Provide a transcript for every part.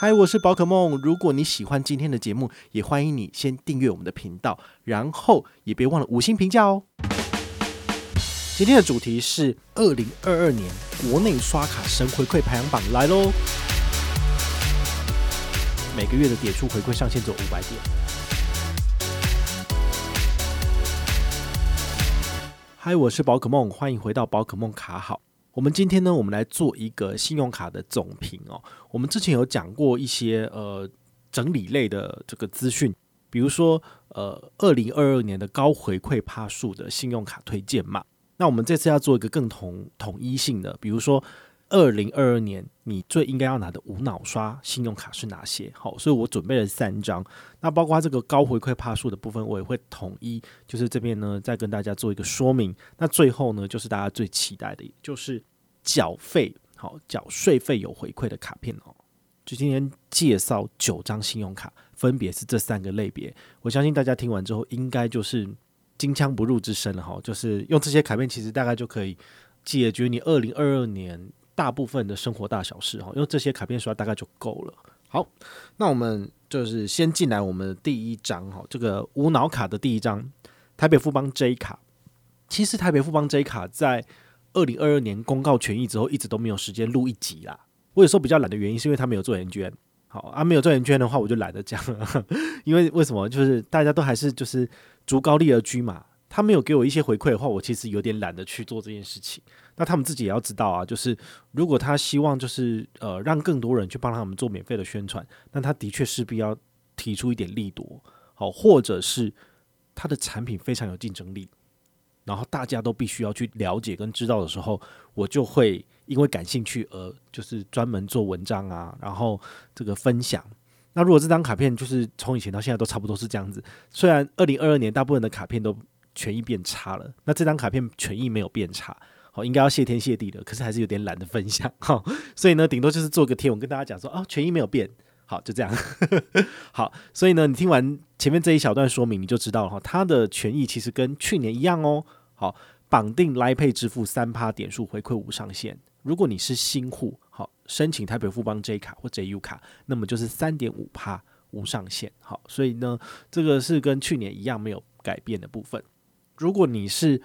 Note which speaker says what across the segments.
Speaker 1: 嗨，我是宝可梦。如果你喜欢今天的节目，也欢迎你先订阅我们的频道，然后也别忘了五星评价哦。今天的主题是二零二二年国内刷卡神回馈排行榜来喽。每个月的点数回馈上限只有五百点。嗨，我是宝可梦，欢迎回到宝可梦卡好。我们今天呢，我们来做一个信用卡的总评哦。我们之前有讲过一些呃整理类的这个资讯，比如说呃二零二二年的高回馈趴数的信用卡推荐嘛。那我们这次要做一个更统统一性的，比如说二零二二年你最应该要拿的无脑刷信用卡是哪些？好，所以我准备了三张。那包括这个高回馈趴数的部分，我也会统一，就是这边呢再跟大家做一个说明。那最后呢，就是大家最期待的，就是。缴费好，缴税费有回馈的卡片哦。就今天介绍九张信用卡，分别是这三个类别。我相信大家听完之后，应该就是金枪不入之身了哈。就是用这些卡片，其实大概就可以解决你二零二二年大部分的生活大小事哈。用这些卡片刷大概就够了。好，那我们就是先进来我们第一张哈，这个无脑卡的第一张，台北富邦 J 卡。其实台北富邦 J 卡在二零二二年公告权益之后，一直都没有时间录一集啦。我有时候比较懒的原因，是因为他没有做研捐。好啊，没有做研捐的话，我就懒得讲了。因为为什么？就是大家都还是就是逐高利而居嘛。他没有给我一些回馈的话，我其实有点懒得去做这件事情。那他们自己也要知道啊，就是如果他希望就是呃让更多人去帮他们做免费的宣传，那他的确势必要提出一点力度，好，或者是他的产品非常有竞争力。然后大家都必须要去了解跟知道的时候，我就会因为感兴趣而就是专门做文章啊，然后这个分享。那如果这张卡片就是从以前到现在都差不多是这样子，虽然二零二二年大部分的卡片都权益变差了，那这张卡片权益没有变差，好，应该要谢天谢地的，可是还是有点懒得分享哈。所以呢，顶多就是做个贴文跟大家讲说啊，权益没有变。好，就这样。好，所以呢，你听完前面这一小段说明，你就知道了哈，它的权益其实跟去年一样哦。好，绑定来配支付三趴点数回馈无上限。如果你是新户，好，申请台北富邦 J 卡或 JU 卡，那么就是三点五趴无上限。好，所以呢，这个是跟去年一样没有改变的部分。如果你是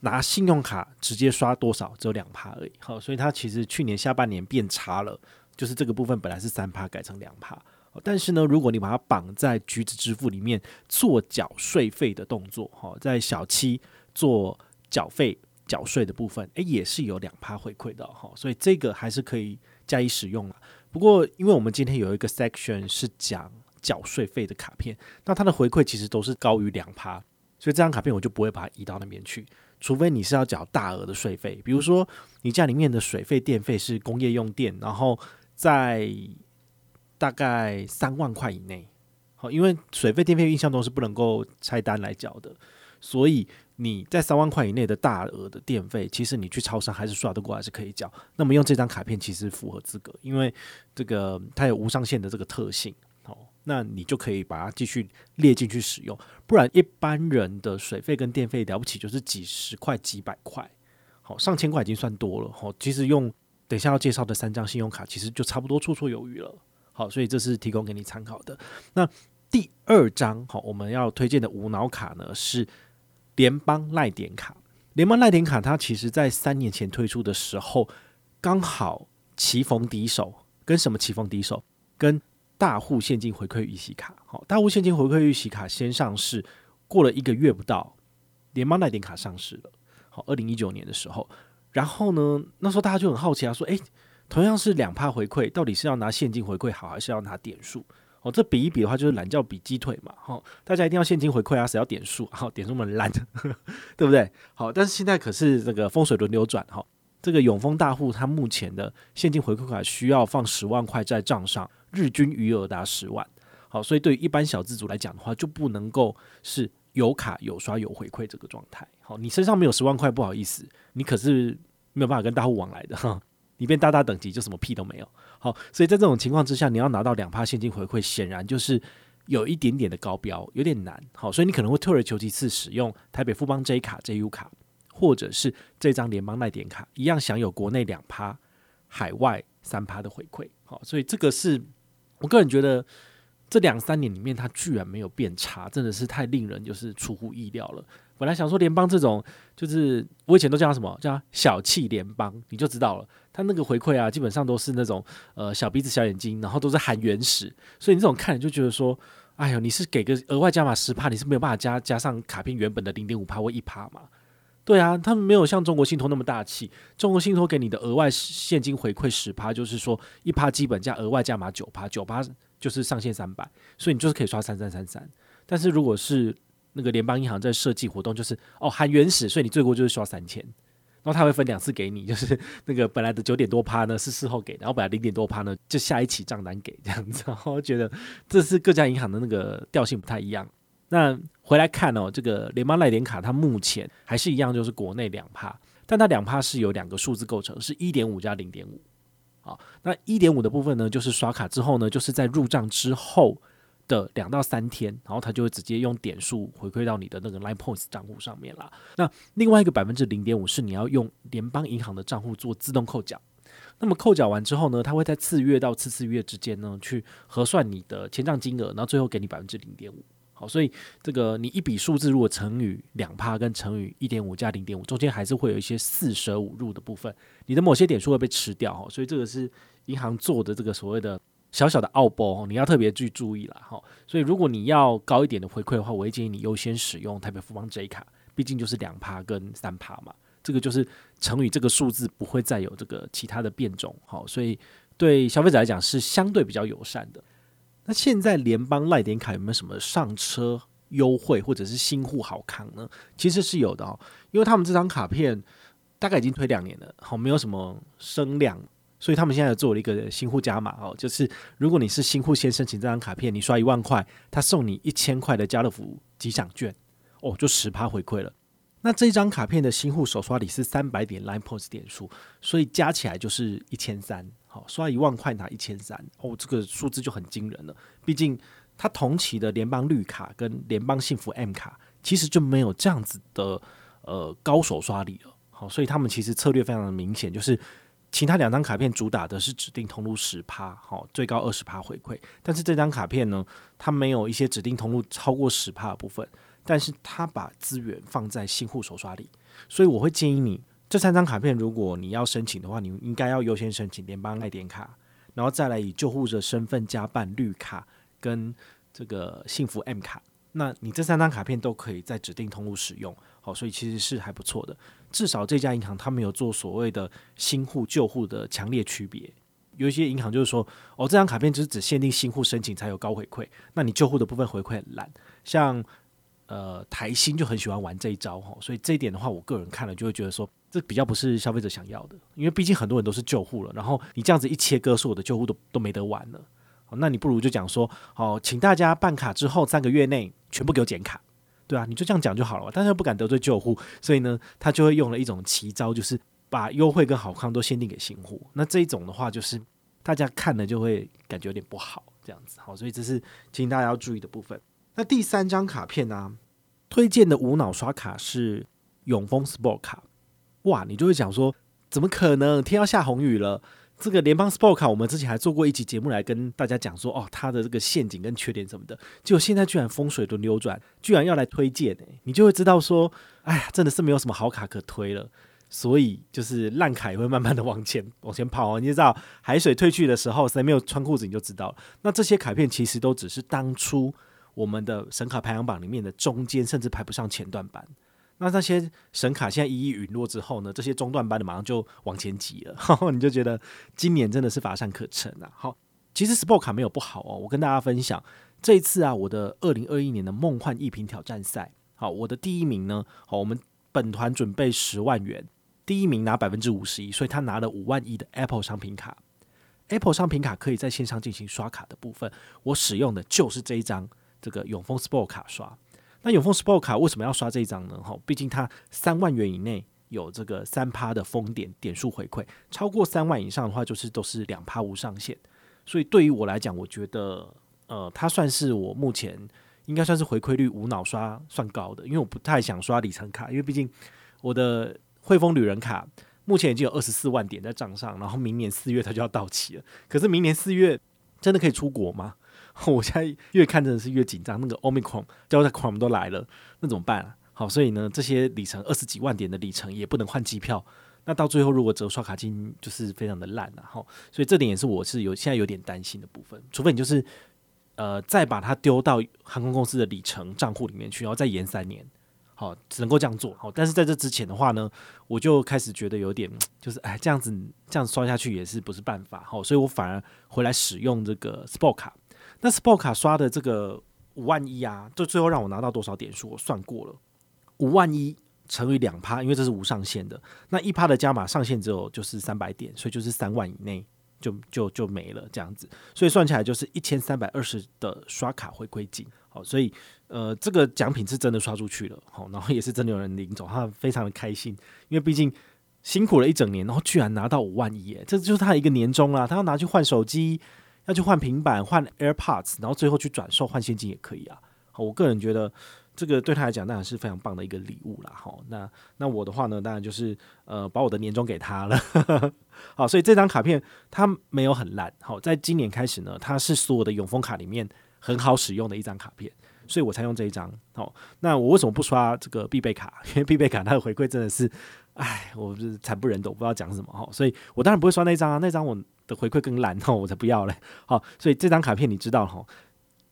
Speaker 1: 拿信用卡直接刷多少，只有两趴而已。好，所以它其实去年下半年变差了。就是这个部分本来是三趴改成两趴，但是呢，如果你把它绑在橘子支付里面做缴税费的动作，哈，在小七做缴费缴税的部分，诶，也是有两趴回馈的哈，所以这个还是可以加以使用了。不过，因为我们今天有一个 section 是讲缴税费的卡片，那它的回馈其实都是高于两趴，所以这张卡片我就不会把它移到那边去。除非你是要缴大额的税费，比如说你家里面的水费、电费是工业用电，然后在大概三万块以内，好，因为水费、电费印象中是不能够拆单来缴的，所以你在三万块以内的大额的电费，其实你去超商还是刷得过，还是可以缴。那么用这张卡片其实符合资格，因为这个它有无上限的这个特性，好，那你就可以把它继续列进去使用。不然一般人的水费跟电费了不起就是几十块、几百块，好，上千块已经算多了，好，其实用。等下要介绍的三张信用卡，其实就差不多绰绰有余了。好，所以这是提供给你参考的。那第二张好，我们要推荐的无脑卡呢是联邦赖点卡。联邦赖点卡它其实在三年前推出的时候，刚好棋逢敌手。跟什么棋逢敌手？跟大户现金回馈预习卡。好，大户现金回馈预习卡先上市，过了一个月不到，联邦赖点卡上市了。好，二零一九年的时候。然后呢，那时候大家就很好奇啊，说，诶，同样是两趴回馈，到底是要拿现金回馈好，还是要拿点数？哦，这比一比的话，就是懒觉比鸡腿嘛，哈、大家一定要现金回馈啊，谁要点数？好、点数那么烂，对不对？好，但是现在可是这个风水轮流转，哈、这个永丰大户他目前的现金回馈卡需要放十万块在账上，日均余额达十万，好，所以对于一般小资族来讲的话，就不能够是。有卡有刷有回馈这个状态，好，你身上没有十万块，不好意思，你可是没有办法跟大户往来的哈。你变大大等级就什么屁都没有。好，所以在这种情况之下，你要拿到两趴现金回馈，显然就是有一点点的高标，有点难。好，所以你可能会退而求其次，使用台北富邦 J 卡、JU 卡，或者是这张联邦耐点卡，一样享有国内两趴、海外三趴的回馈。好，所以这个是我个人觉得这两三年里面，它居然没有变差，真的是太令人就是出乎意料了。本来想说联邦这种，就是我以前都叫它什么叫小气联邦，你就知道了，它那个回馈啊，基本上都是那种呃小鼻子小眼睛，然后都是含原始，所以你这种看就觉得说，哎呦，你是给个额外加码十趴，你是没有办法加加上卡片原本的零点五趴或一趴嘛？对啊，他们没有像中国信托那么大气，中国信托给你的额外现金回馈十趴，就是说一趴基本价额外加码九趴，九趴就是上限三百，所以你就是可以刷三三三三。但是如果是那个联邦银行在设计活动，就是哦含原始，所以你最多就是刷三千，然后他会分两次给你，就是那个本来的九点多趴呢是事后给，然后本来零点多趴呢就下一期账单给这样子，然后觉得这是各家银行的那个调性不太一样。那回来看哦，这个联邦赖点卡它目前还是一样，就是国内两趴，但它两趴是由两个数字构成，是一点五加零点五。好，那一点五的部分呢，就是刷卡之后呢，就是在入账之后的两到三天，然后它就会直接用点数回馈到你的那个 Line Points 账户上面啦。那另外一个百分之零点五是你要用联邦银行的账户做自动扣缴，那么扣缴完之后呢，它会在次月到次次月之间呢去核算你的签账金额，然后最后给你百分之零点五。好，所以这个你一笔数字如果乘以两趴跟乘以一点五加零点五，中间还是会有一些四舍五入的部分，你的某些点数会被吃掉哈，所以这个是银行做的这个所谓的小小的奥步，你要特别去注意了哈。所以如果你要高一点的回馈的话，我会建议你优先使用台北富邦 J 卡，毕竟就是两趴跟三趴嘛，这个就是乘以这个数字不会再有这个其他的变种，好，所以对消费者来讲是相对比较友善的。那现在联邦赖点卡有没有什么上车优惠或者是新户好康呢？其实是有的哦，因为他们这张卡片大概已经推两年了，好，没有什么升量，所以他们现在做了一个新户加码哦，就是如果你是新户先申请这张卡片，你刷一万块，他送你一千块的家乐福吉祥券，哦，就十趴回馈了。那这张卡片的新户首刷礼是三百点 Line Post 点数，所以加起来就是一千三。好，刷一万块拿一千三，哦，这个数字就很惊人了。毕竟它同期的联邦绿卡跟联邦幸福 M 卡其实就没有这样子的呃高首刷礼了。好，所以他们其实策略非常的明显，就是其他两张卡片主打的是指定通路十趴，好，最高二十趴回馈。但是这张卡片呢，它没有一些指定通路超过十趴的部分。但是它把资源放在新户首刷里，所以我会建议你这三张卡片，如果你要申请的话，你应该要优先申请联邦爱点卡，然后再来以救护者身份加办绿卡跟这个幸福 M 卡。那你这三张卡片都可以在指定通路使用，好，所以其实是还不错的。至少这家银行它没有做所谓的新户旧户的强烈区别。有一些银行就是说，哦，这张卡片就是只限定新户申请才有高回馈，那你旧户的部分回馈很烂，像。呃，台新就很喜欢玩这一招哈，所以这一点的话，我个人看了就会觉得说，这比较不是消费者想要的，因为毕竟很多人都是旧户了，然后你这样子一切割，所有的旧户都都没得玩了，那你不如就讲说，好，请大家办卡之后三个月内全部给我剪卡，对啊，你就这样讲就好了，但是又不敢得罪旧户，所以呢，他就会用了一种奇招，就是把优惠跟好康都限定给新户，那这一种的话，就是大家看了就会感觉有点不好，这样子，好，所以这是请大家要注意的部分。那第三张卡片呢、推荐的无脑刷卡是永丰 Sport 卡。哇，你就会讲说，怎么可能？天要下红雨了。这个联邦 Sport 卡，我们之前还做过一集节目来跟大家讲说，哦，它的这个陷阱跟缺点什么的。结果现在居然风水轮流转，居然要来推荐，你就会知道说，哎呀，真的是没有什么好卡可推了。所以就是烂卡也会慢慢的往前 往前跑哦。你就知道海水退去的时候，谁没有穿裤子你就知道了。那这些卡片其实都只是当初。我们的神卡排行榜里面的中间甚至排不上前段版，那那些神卡现在一一陨落之后呢，这些中段班的马上就往前挤了，呵呵，你就觉得今年真的是乏善可陈啊。好，其实 Sport 卡没有不好哦，我跟大家分享这一次啊，我的二零二一年的梦幻一品挑战赛，好，我的第一名呢，好，我们本团准备十万元，第一名拿百分之五十一，所以他拿了五万一的 Apple 商品卡，Apple 商品卡可以在线上进行刷卡的部分，我使用的就是这一张。这个永丰 Sport 卡刷，那永丰 Sport 卡为什么要刷这一张呢？哈，毕竟它三万元以内有这个三趴的丰点点数回馈，超过三万以上的话，就是都是两趴无上限。所以对于我来讲，我觉得呃，它算是我目前应该算是回馈率无脑刷算高的，因为我不太想刷里程卡，因为毕竟我的汇丰旅人卡目前已经有二十四万点在账上，然后明年四月它就要到期了。可是明年四月。真的可以出国吗？我现在越看真的是越紧张，那个 Omicron、Delta Cron 都来了，那怎么办啊？好，所以呢，这些里程二十几万点的里程也不能换机票。那到最后，如果折刷卡金就是非常的烂了哈，所以这点也是我是有现在有点担心的部分。除非你就是呃再把它丢到航空公司的里程账户里面去，然后再延三年，好，只能够这样做。好，但是在这之前的话呢，我就开始觉得有点就是哎，这样子这样子刷下去也是不是办法。好，所以我反而回来使用这个 Sport 卡。那 Sport 卡刷的这个五万一啊，就最后让我拿到多少点数？我算过了，五万一。乘以两趴，因为这是无上限的。那一趴的加码上限只有就是三百点，所以就是三万以内就就就没了这样子。所以算起来就是一千三百二十的刷卡回馈金。好，所以呃这个奖品是真的刷出去了，好，然后也是真的有人领走，他非常的开心，因为毕竟辛苦了一整年，然后居然拿到五万一，这就是他一个年终啦。他要拿去换手机，要去换平板，换 AirPods，然后最后去转售换现金也可以啊。好，我个人觉得。这个对他来讲当然是非常棒的一个礼物啦，哈。那那我的话呢，当然就是呃把我的年终给他了，好，所以这张卡片它没有很烂，好，在今年开始呢，它是所有的永丰卡里面很好使用的一张卡片，所以我才用这一张。好，那我为什么不刷这个必备卡？因为必备卡它的回馈真的是，哎，我是惨不忍睹，不知道讲什么哈。所以我当然不会刷那张啊，那张我的回馈更烂，哦，我才不要嘞。好，所以这张卡片你知道哈。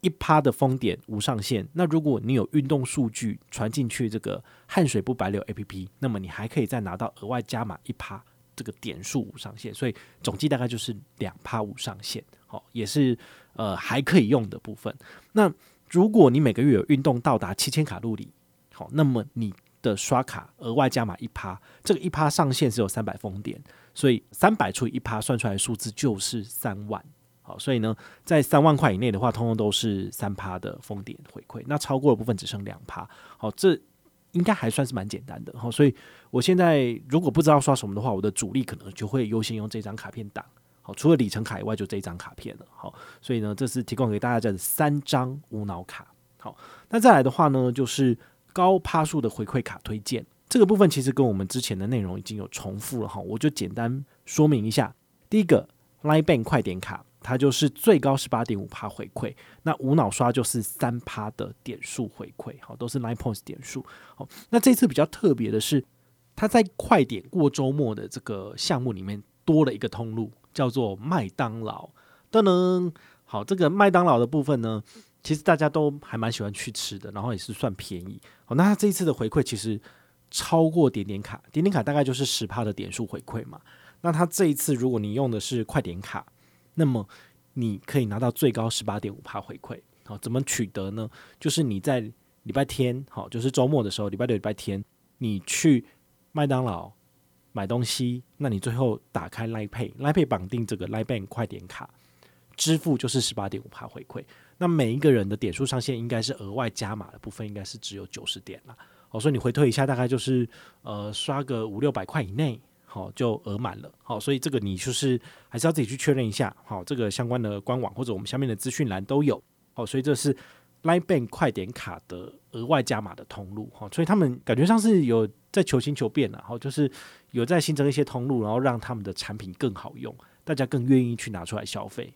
Speaker 1: 一趴的封点无上限，那如果你有运动数据传进去这个汗水不白流 APP，那么你还可以再拿到额外加码一趴这个点数无上限，所以总计大概就是两趴无上限，好，也是呃还可以用的部分。那如果你每个月有运动到达七千卡路里，好，那么你的刷卡额外加码一趴，这个一趴上限是有三百封点，所以三百除以一趴算出来的数字就是三万。好，所以呢，在三万块以内的话，通通都是三趴的封点回馈。那超过的部分只剩两趴。好，这应该还算是蛮简单的。好，所以我现在如果不知道刷什么的话，我的主力可能就会优先用这张卡片挡。好，除了里程卡以外，就这张卡片了。好，所以呢，这是提供给大家的三张无脑卡。好，那再来的话呢，就是高趴数的回馈卡推荐。这个部分其实跟我们之前的内容已经有重复了哈，我就简单说明一下。第一个，LINE Bank 快点卡。它就是最高十八点五趴回馈，那无脑刷就是三趴的点数回馈，好，都是 Line Points 点数。好，那这次比较特别的是，它在快点过周末的这个项目里面多了一个通路，叫做麦当劳。噔噔，好，这个麦当劳的部分呢，其实大家都还蛮喜欢去吃的，然后也是算便宜。好，那它这一次的回馈其实超过点点卡，点点卡大概就是十趴的点数回馈嘛。那它这一次如果你用的是快点卡，那么你可以拿到最高十八点五帕回馈，好，怎么取得呢？就是你在礼拜天，好，就是周末的时候，礼拜六、礼拜天，你去麦当劳买东西，那你最后打开 Line Pay，Line Pay 绑定这个 Line Bank 快点卡支付，就是十八点五趴回馈。那每一个人的点数上限应该是额外加码的部分，应该是只有九十点了。好，所以你回退一下，大概就是呃刷个五六百块以内。好，就额满了。好，所以这个你就是还是要自己去确认一下。好，这个相关的官网或者我们下面的资讯栏都有。好，所以这是 Line Bank 快点卡的额外加码的通路。好，所以他们感觉上是有在求新求变了。好，就是有在新增一些通路，然后让他们的产品更好用，大家更愿意去拿出来消费。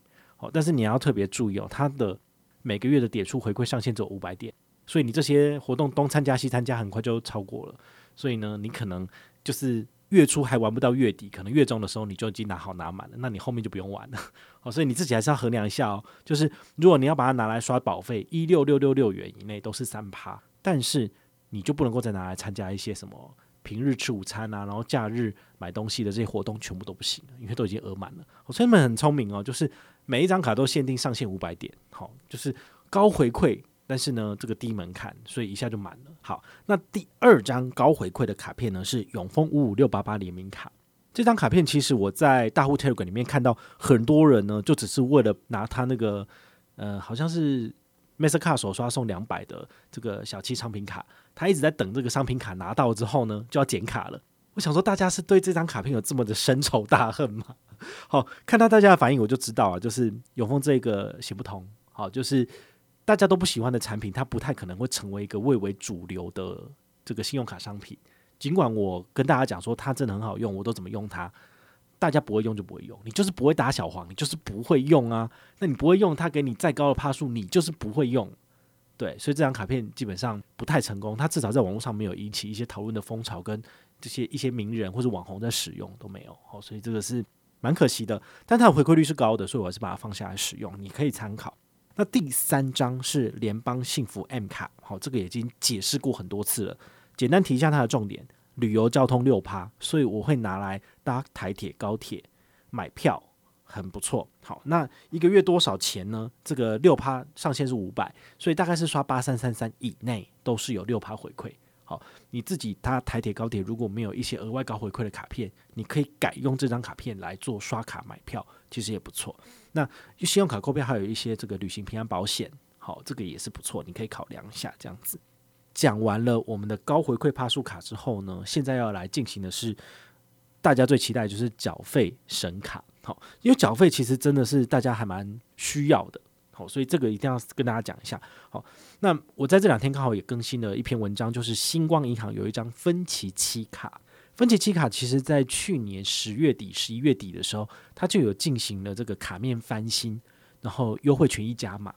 Speaker 1: 但是你要特别注意哦，它的每个月的点数回馈上限只有五百点，所以你这些活动东参加西参加，很快就超过了。所以呢，你可能就是。月初还玩不到月底，可能月中的时候你就已经拿好拿满了，那你后面就不用玩了。好，所以你自己还是要衡量一下哦。就是如果你要把它拿来刷保费，一六六六六元以内都是三趴，但是你就不能够再拿来参加一些什么平日吃午餐啊，然后假日买东西的这些活动，全部都不行，因为都已经额满了。所以他们很聪明哦，就是每一张卡都限定上限五百点，好，就是高回馈。但是呢，这个低门槛，所以一下就满了。好，那第二张高回馈的卡片呢，是永丰五五六八八联名卡。这张卡片其实我在大户 Tiger 里面看到很多人呢，就只是为了拿他那个呃，好像是 Mastercard 首刷送两百的这个小七商品卡，他一直在等这个商品卡拿到之后呢，就要剪卡了。我想说，大家是对这张卡片有这么的深仇大恨吗？好，看到大家的反应，我就知道啊，就是永丰这个行不通。好，就是。大家都不喜欢的产品，它不太可能会成为一个蔚为主流的这个信用卡商品。尽管我跟大家讲说它真的很好用，我都怎么用它，大家不会用就不会用，你就是不会打小黄，你就是不会用啊。那你不会用，他给你再高的帕数，你就是不会用。对，所以这张卡片基本上不太成功，它至少在网络上没有引起一些讨论的风潮，跟这些一些名人或者网红在使用都没有。好，所以这个是蛮可惜的。但它的回馈率是高的，所以我还是把它放下来使用，你可以参考。那第三张是联邦幸福 M 卡，好，这个已经解释过很多次了，简单提一下它的重点。旅游交通六趴，所以我会拿来搭台铁、高铁买票，很不错。好，那一个月多少钱呢？这个六趴上限是五百，所以大概是刷八三三三以内都是有六趴回馈。好，你自己搭台铁、高铁如果没有一些额外高回馈的卡片，你可以改用这张卡片来做刷卡买票，其实也不错。那信用卡购票还有一些这个旅行平安保险，好，这个也是不错，你可以考量一下这样子。讲完了我们的高回馈帕数卡之后呢，现在要来进行的是大家最期待就是缴费神卡。好，因为缴费其实真的是大家还蛮需要的。好，所以这个一定要跟大家讲一下。好，那我在这两天刚好也更新了一篇文章，就是星光银行有一张分期七卡。分期七卡其实在去年十月底、十一月底的时候，它就有进行了这个卡面翻新，然后优惠权益加码。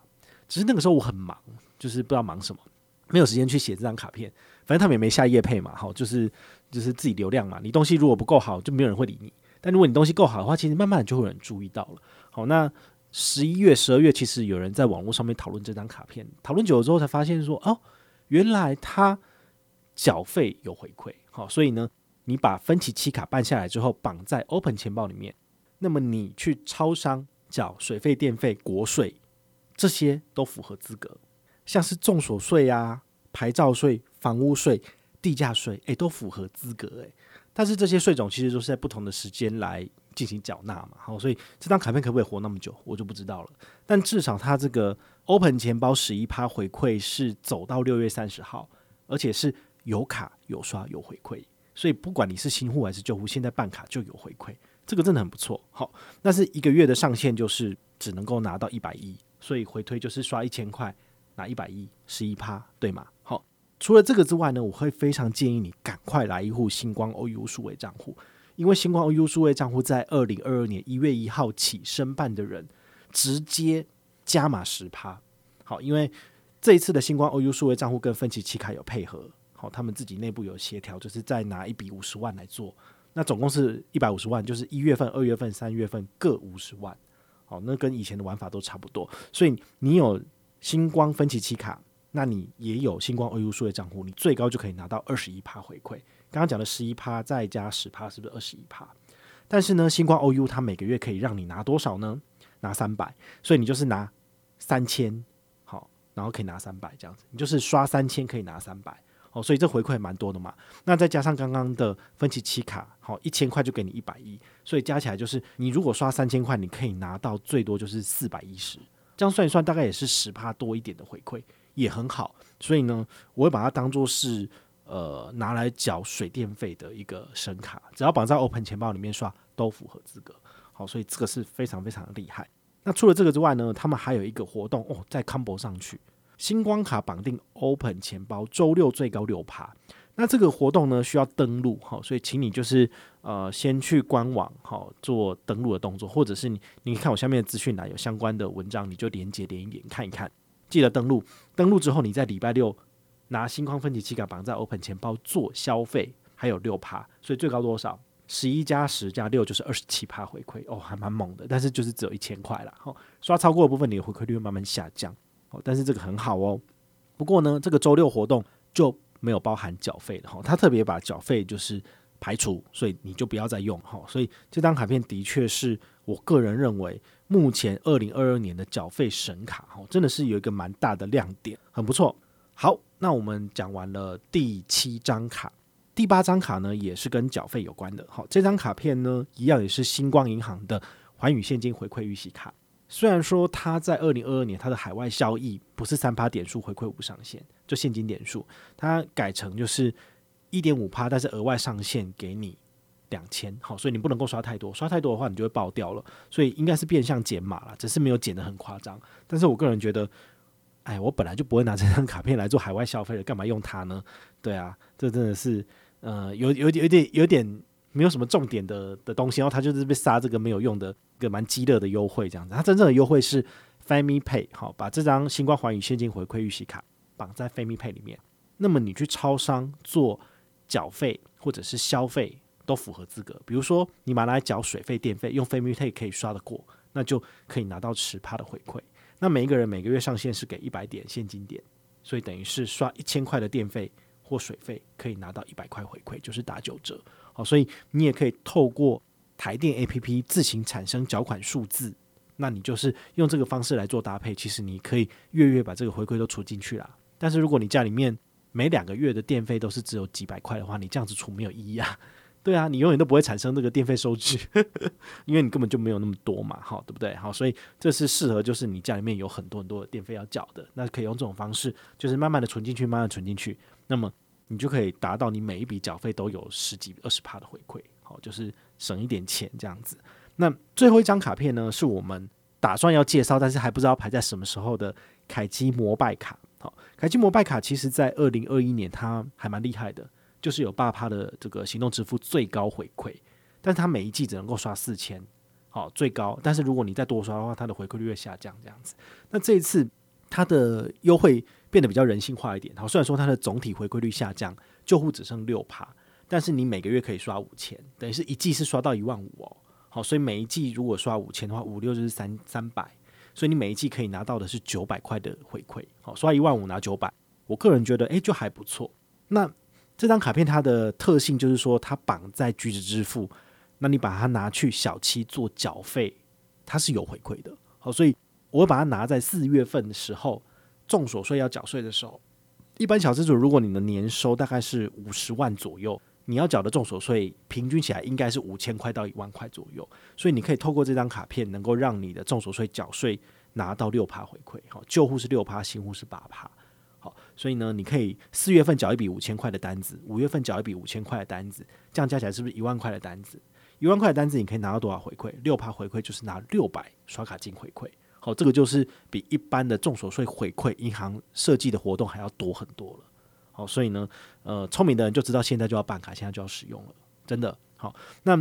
Speaker 1: 只是那个时候我很忙，就是不知道忙什么。没有时间去写这张卡片，反正他们也没下业配嘛，好，就是就是自己流量嘛。你东西如果不够好，就没有人会理你。但如果你东西够好的话，其实慢慢就会有人注意到了。好，那十一月、十二月，其实有人在网络上面讨论这张卡片，讨论久了之后才发现说，哦，原来他缴费有回馈。好，所以呢，你把分期期卡办下来之后，绑在 Open 钱包里面，那么你去超商缴水费、电费、国税，这些都符合资格。像是重所税啊、牌照税、房屋税、地价税，诶、都符合资格诶。但是这些税种其实都是在不同的时间来进行缴纳嘛，好，所以这张卡片可不可以活那么久，我就不知道了。但至少它这个 Open 钱包十一趴回馈是走到六月三十号，而且是有卡有刷有回馈，所以不管你是新户还是旧户，现在办卡就有回馈，这个真的很不错。好，那是一个月的上限就是只能够拿到一百一，所以回推就是刷一千块。拿一百一十一趴，对吗？好，除了这个之外呢，我会非常建议你赶快来一户星光 OU 数位账户，因为星光 OU 数位账户在二零二二年一月一号起申办的人直接加码十趴。好，因为这一次的星光 OU 数位账户跟分期期卡有配合，好，他们自己内部有协调，就是再拿一笔五十万来做，那总共是一百五十万，就是一月份、二月份、三月份各五十万。好，那跟以前的玩法都差不多，所以你有。星光分期期卡，那你也有星光 OU 数位账户，你最高就可以拿到二十一趴回馈。刚刚讲的十一趴再加十趴，是不是二十一趴？但是呢，星光 OU 它每个月可以让你拿多少呢？拿三百，所以你就是拿三千，好，然后可以拿三百这样子，你就是刷三千可以拿三百，哦，所以这回馈蛮多的嘛。那再加上刚刚的分期期卡，好，一千块就给你一百一，所以加起来就是你如果刷三千块，你可以拿到最多就是四百一十。这样算一算，大概也是十趴多一点的回馈，也很好。所以呢，我会把它当做是呃拿来缴水电费的一个神卡，只要绑在 Open 钱包里面刷都符合资格。好，所以这个是非常非常厉害。那除了这个之外呢，他们还有一个活动哦，在 Combo 上去，星光卡绑定 Open 钱包，周六最高六趴。那这个活动呢，需要登录，好，所以请你就是呃先去官网好做登录的动作，或者是你你看我下面的资讯栏有相关的文章，你就连接点一点看一看，记得登录。登录之后，你在礼拜六拿星光分期期卡绑在 Open 钱包做消费，还有六趴，所以最高多少？十一加十加六就是二十七趴回馈哦，还蛮猛的。但是就是只有一千块啦，好，刷超过的部分，你的回馈率会慢慢下降。哦，但是这个很好哦。不过呢，这个周六活动就没有包含缴费的哈，他特别把缴费就是排除，所以你就不要再用哈。所以这张卡片的确是我个人认为目前二零二二年的缴费神卡哈，真的是有一个蛮大的亮点，很不错。好，那我们讲完了第七张卡，第八张卡呢也是跟缴费有关的。好，这张卡片呢一样也是星光银行的寰宇现金回馈预习卡。虽然说它在二零二二年它的海外效益不是三趴点数回馈无上限，就现金点数，它改成就是一点五趴，但是额外上限给你两千，好，所以你不能够刷太多，刷太多的话你就会爆掉了，所以应该是变相减码了，只是没有减得很夸张。但是我个人觉得，哎，我本来就不会拿这张卡片来做海外消费的，干嘛用它呢？对啊，这真的是呃有有点有点有点没有什么重点的的东西，然后他就是被杀这个没有用的一个蛮鸡肋的优惠这样子。他真正的优惠是 FamiPay，好，把这张新冠环宇现金回馈预习卡绑在 FamiPay 里面，那么你去超商做缴费或者是消费都符合资格。比如说你拿来缴水费、电费，用 FamiPay 可以刷得过，那就可以拿到十趴的回馈。那每一个人每个月上限是给一百点现金点，所以等于是刷一千块的电费或水费，可以拿到一百块回馈，就是打九折。好，所以你也可以透过台电 APP 自行产生缴款数字，那你就是用这个方式来做搭配。其实你可以月月把这个回馈都储进去啦。但是如果你家里面每两个月的电费都是只有几百块的话，你这样子储没有意义啊。对啊，你永远都不会产生这个电费收据，因为你根本就没有那么多嘛，好，对不对？好，所以这是适合就是你家里面有很多很多的电费要缴的，那可以用这种方式，就是慢慢的存进去，慢慢存进去，那么你就可以达到你每一笔缴费都有十几二十趴的回馈，好，就是省一点钱这样子。那最后一张卡片呢，是我们打算要介绍，但是还不知道排在什么时候的凯基摩拜卡。好，凯基摩拜卡其实在二零二一年它还蛮厉害的。就是有八趴的这个行动支付最高回馈，但是它每一季只能够刷四千，好，最高。但是如果你再多刷的话，它的回馈率会下降这样子。那这一次它的优惠变得比较人性化一点，好，虽然说它的总体回馈率下降，救护只剩六趴，但是你每个月可以刷五千，等于是一季是刷到一万五哦，好，所以每一季如果刷五千的话，五六就是三三百，所以你每一季可以拿到的是九百块的回馈，好，刷一万五拿九百，我个人觉得诶、就还不错。那这张卡片它的特性就是说，它绑在橘子支付，那你把它拿去小七做缴费，它是有回馈的。好，所以我会把它拿在四月份的时候，综所税要缴税的时候，一般小资主如果你的年收大概是五十万左右，你要缴的综所税平均起来应该是五千块到一万块左右，所以你可以透过这张卡片，能够让你的综所税缴税拿到六趴回馈。好，旧户是六趴，新户是八趴。好，所以呢，你可以四月份缴一笔五千块的单子，五月份缴一笔五千块的单子，这样加起来是不是一万块的单子？一万块的单子你可以拿到多少回馈？六趴回馈就是拿六百刷卡金回馈。好，这个就是比一般的综所税回馈银行设计的活动还要多很多了。好，所以呢，呃，聪明的人就知道现在就要办卡，现在就要使用了，真的。好，那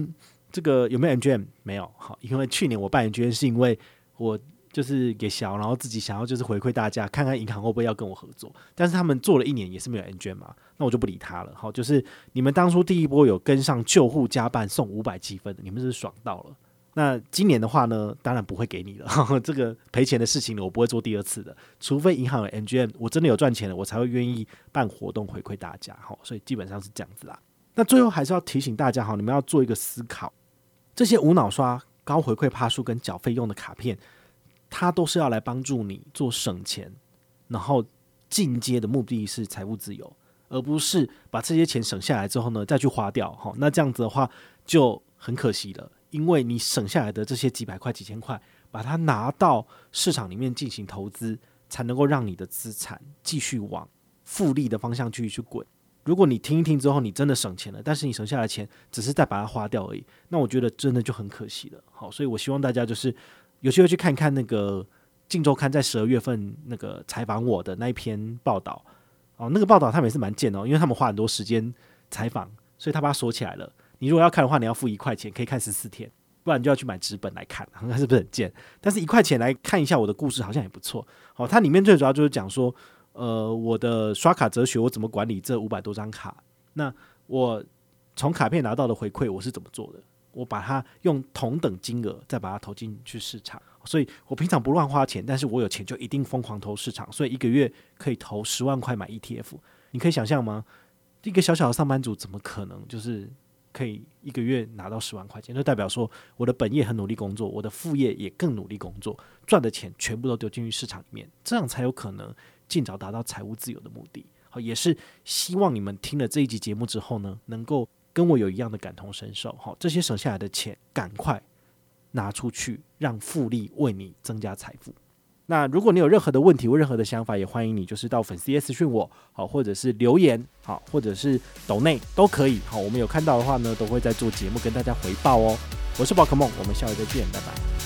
Speaker 1: 这个有没有 MGM？没有。好，因为去年我办 MGM 是因为我。就是给小，然后自己想要就是回馈大家，看看银行会不会要跟我合作。但是他们做了一年也是没有 ngm 嘛，那我就不理他了。好，就是你们当初第一波有跟上旧户加办送五百积分，你们是爽到了。那今年的话呢，当然不会给你了。这个赔钱的事情呢，我不会做第二次的，除非银行有 ngm 我真的有赚钱了，我才会愿意办活动回馈大家。好，所以基本上是这样子啦。那最后还是要提醒大家，哈，你们要做一个思考，这些无脑刷、高回馈趴数跟缴费用的卡片。它都是要来帮助你做省钱，然后进阶的目的是财务自由，而不是把这些钱省下来之后呢，再去花掉。好，那这样子的话就很可惜了，因为你省下来的这些几百块、几千块，把它拿到市场里面进行投资，才能够让你的资产继续往复利的方向继续去滚。如果你听一听之后，你真的省钱了，但是你省下来的钱只是再把它花掉而已，那我觉得真的就很可惜了。好，所以我希望大家就是。有机会去看看那个《镜周刊》在十二月份那个采访我的那一篇报道哦，那个报道他们也是蛮贱哦，因为他们花很多时间采访，所以他把它锁起来了。你如果要看的话，你要付一块钱，可以看十四天，不然你就要去买纸本来看，那是不是很贱？但是一块钱来看一下我的故事，好像也不错。哦，它里面最主要就是讲说，呃，我的刷卡哲学，我怎么管理这五百多张卡？那我从卡片拿到的回馈，我是怎么做的？我把它用同等金额再把它投进去市场，所以我平常不乱花钱，但是我有钱就一定疯狂投市场，所以一个月可以投十万块买 ETF。你可以想象吗？一个小小的上班族怎么可能就是可以一个月拿到十万块钱？就代表说我的本业很努力工作，我的副业也更努力工作，赚的钱全部都丢进去市场里面，这样才有可能尽早达到财务自由的目的。好，也是希望你们听了这一集节目之后呢，能够。跟我有一样的感同身受，好，这些省下来的钱，赶快拿出去，让复利为你增加财富。那如果你有任何的问题或任何的想法，也欢迎你就是到粉丝页私讯我，好，或者是留言，好，或者是抖内都可以，好，我们有看到的话呢，都会在做节目跟大家回报哦。我是宝可梦，我们下回再见，拜拜。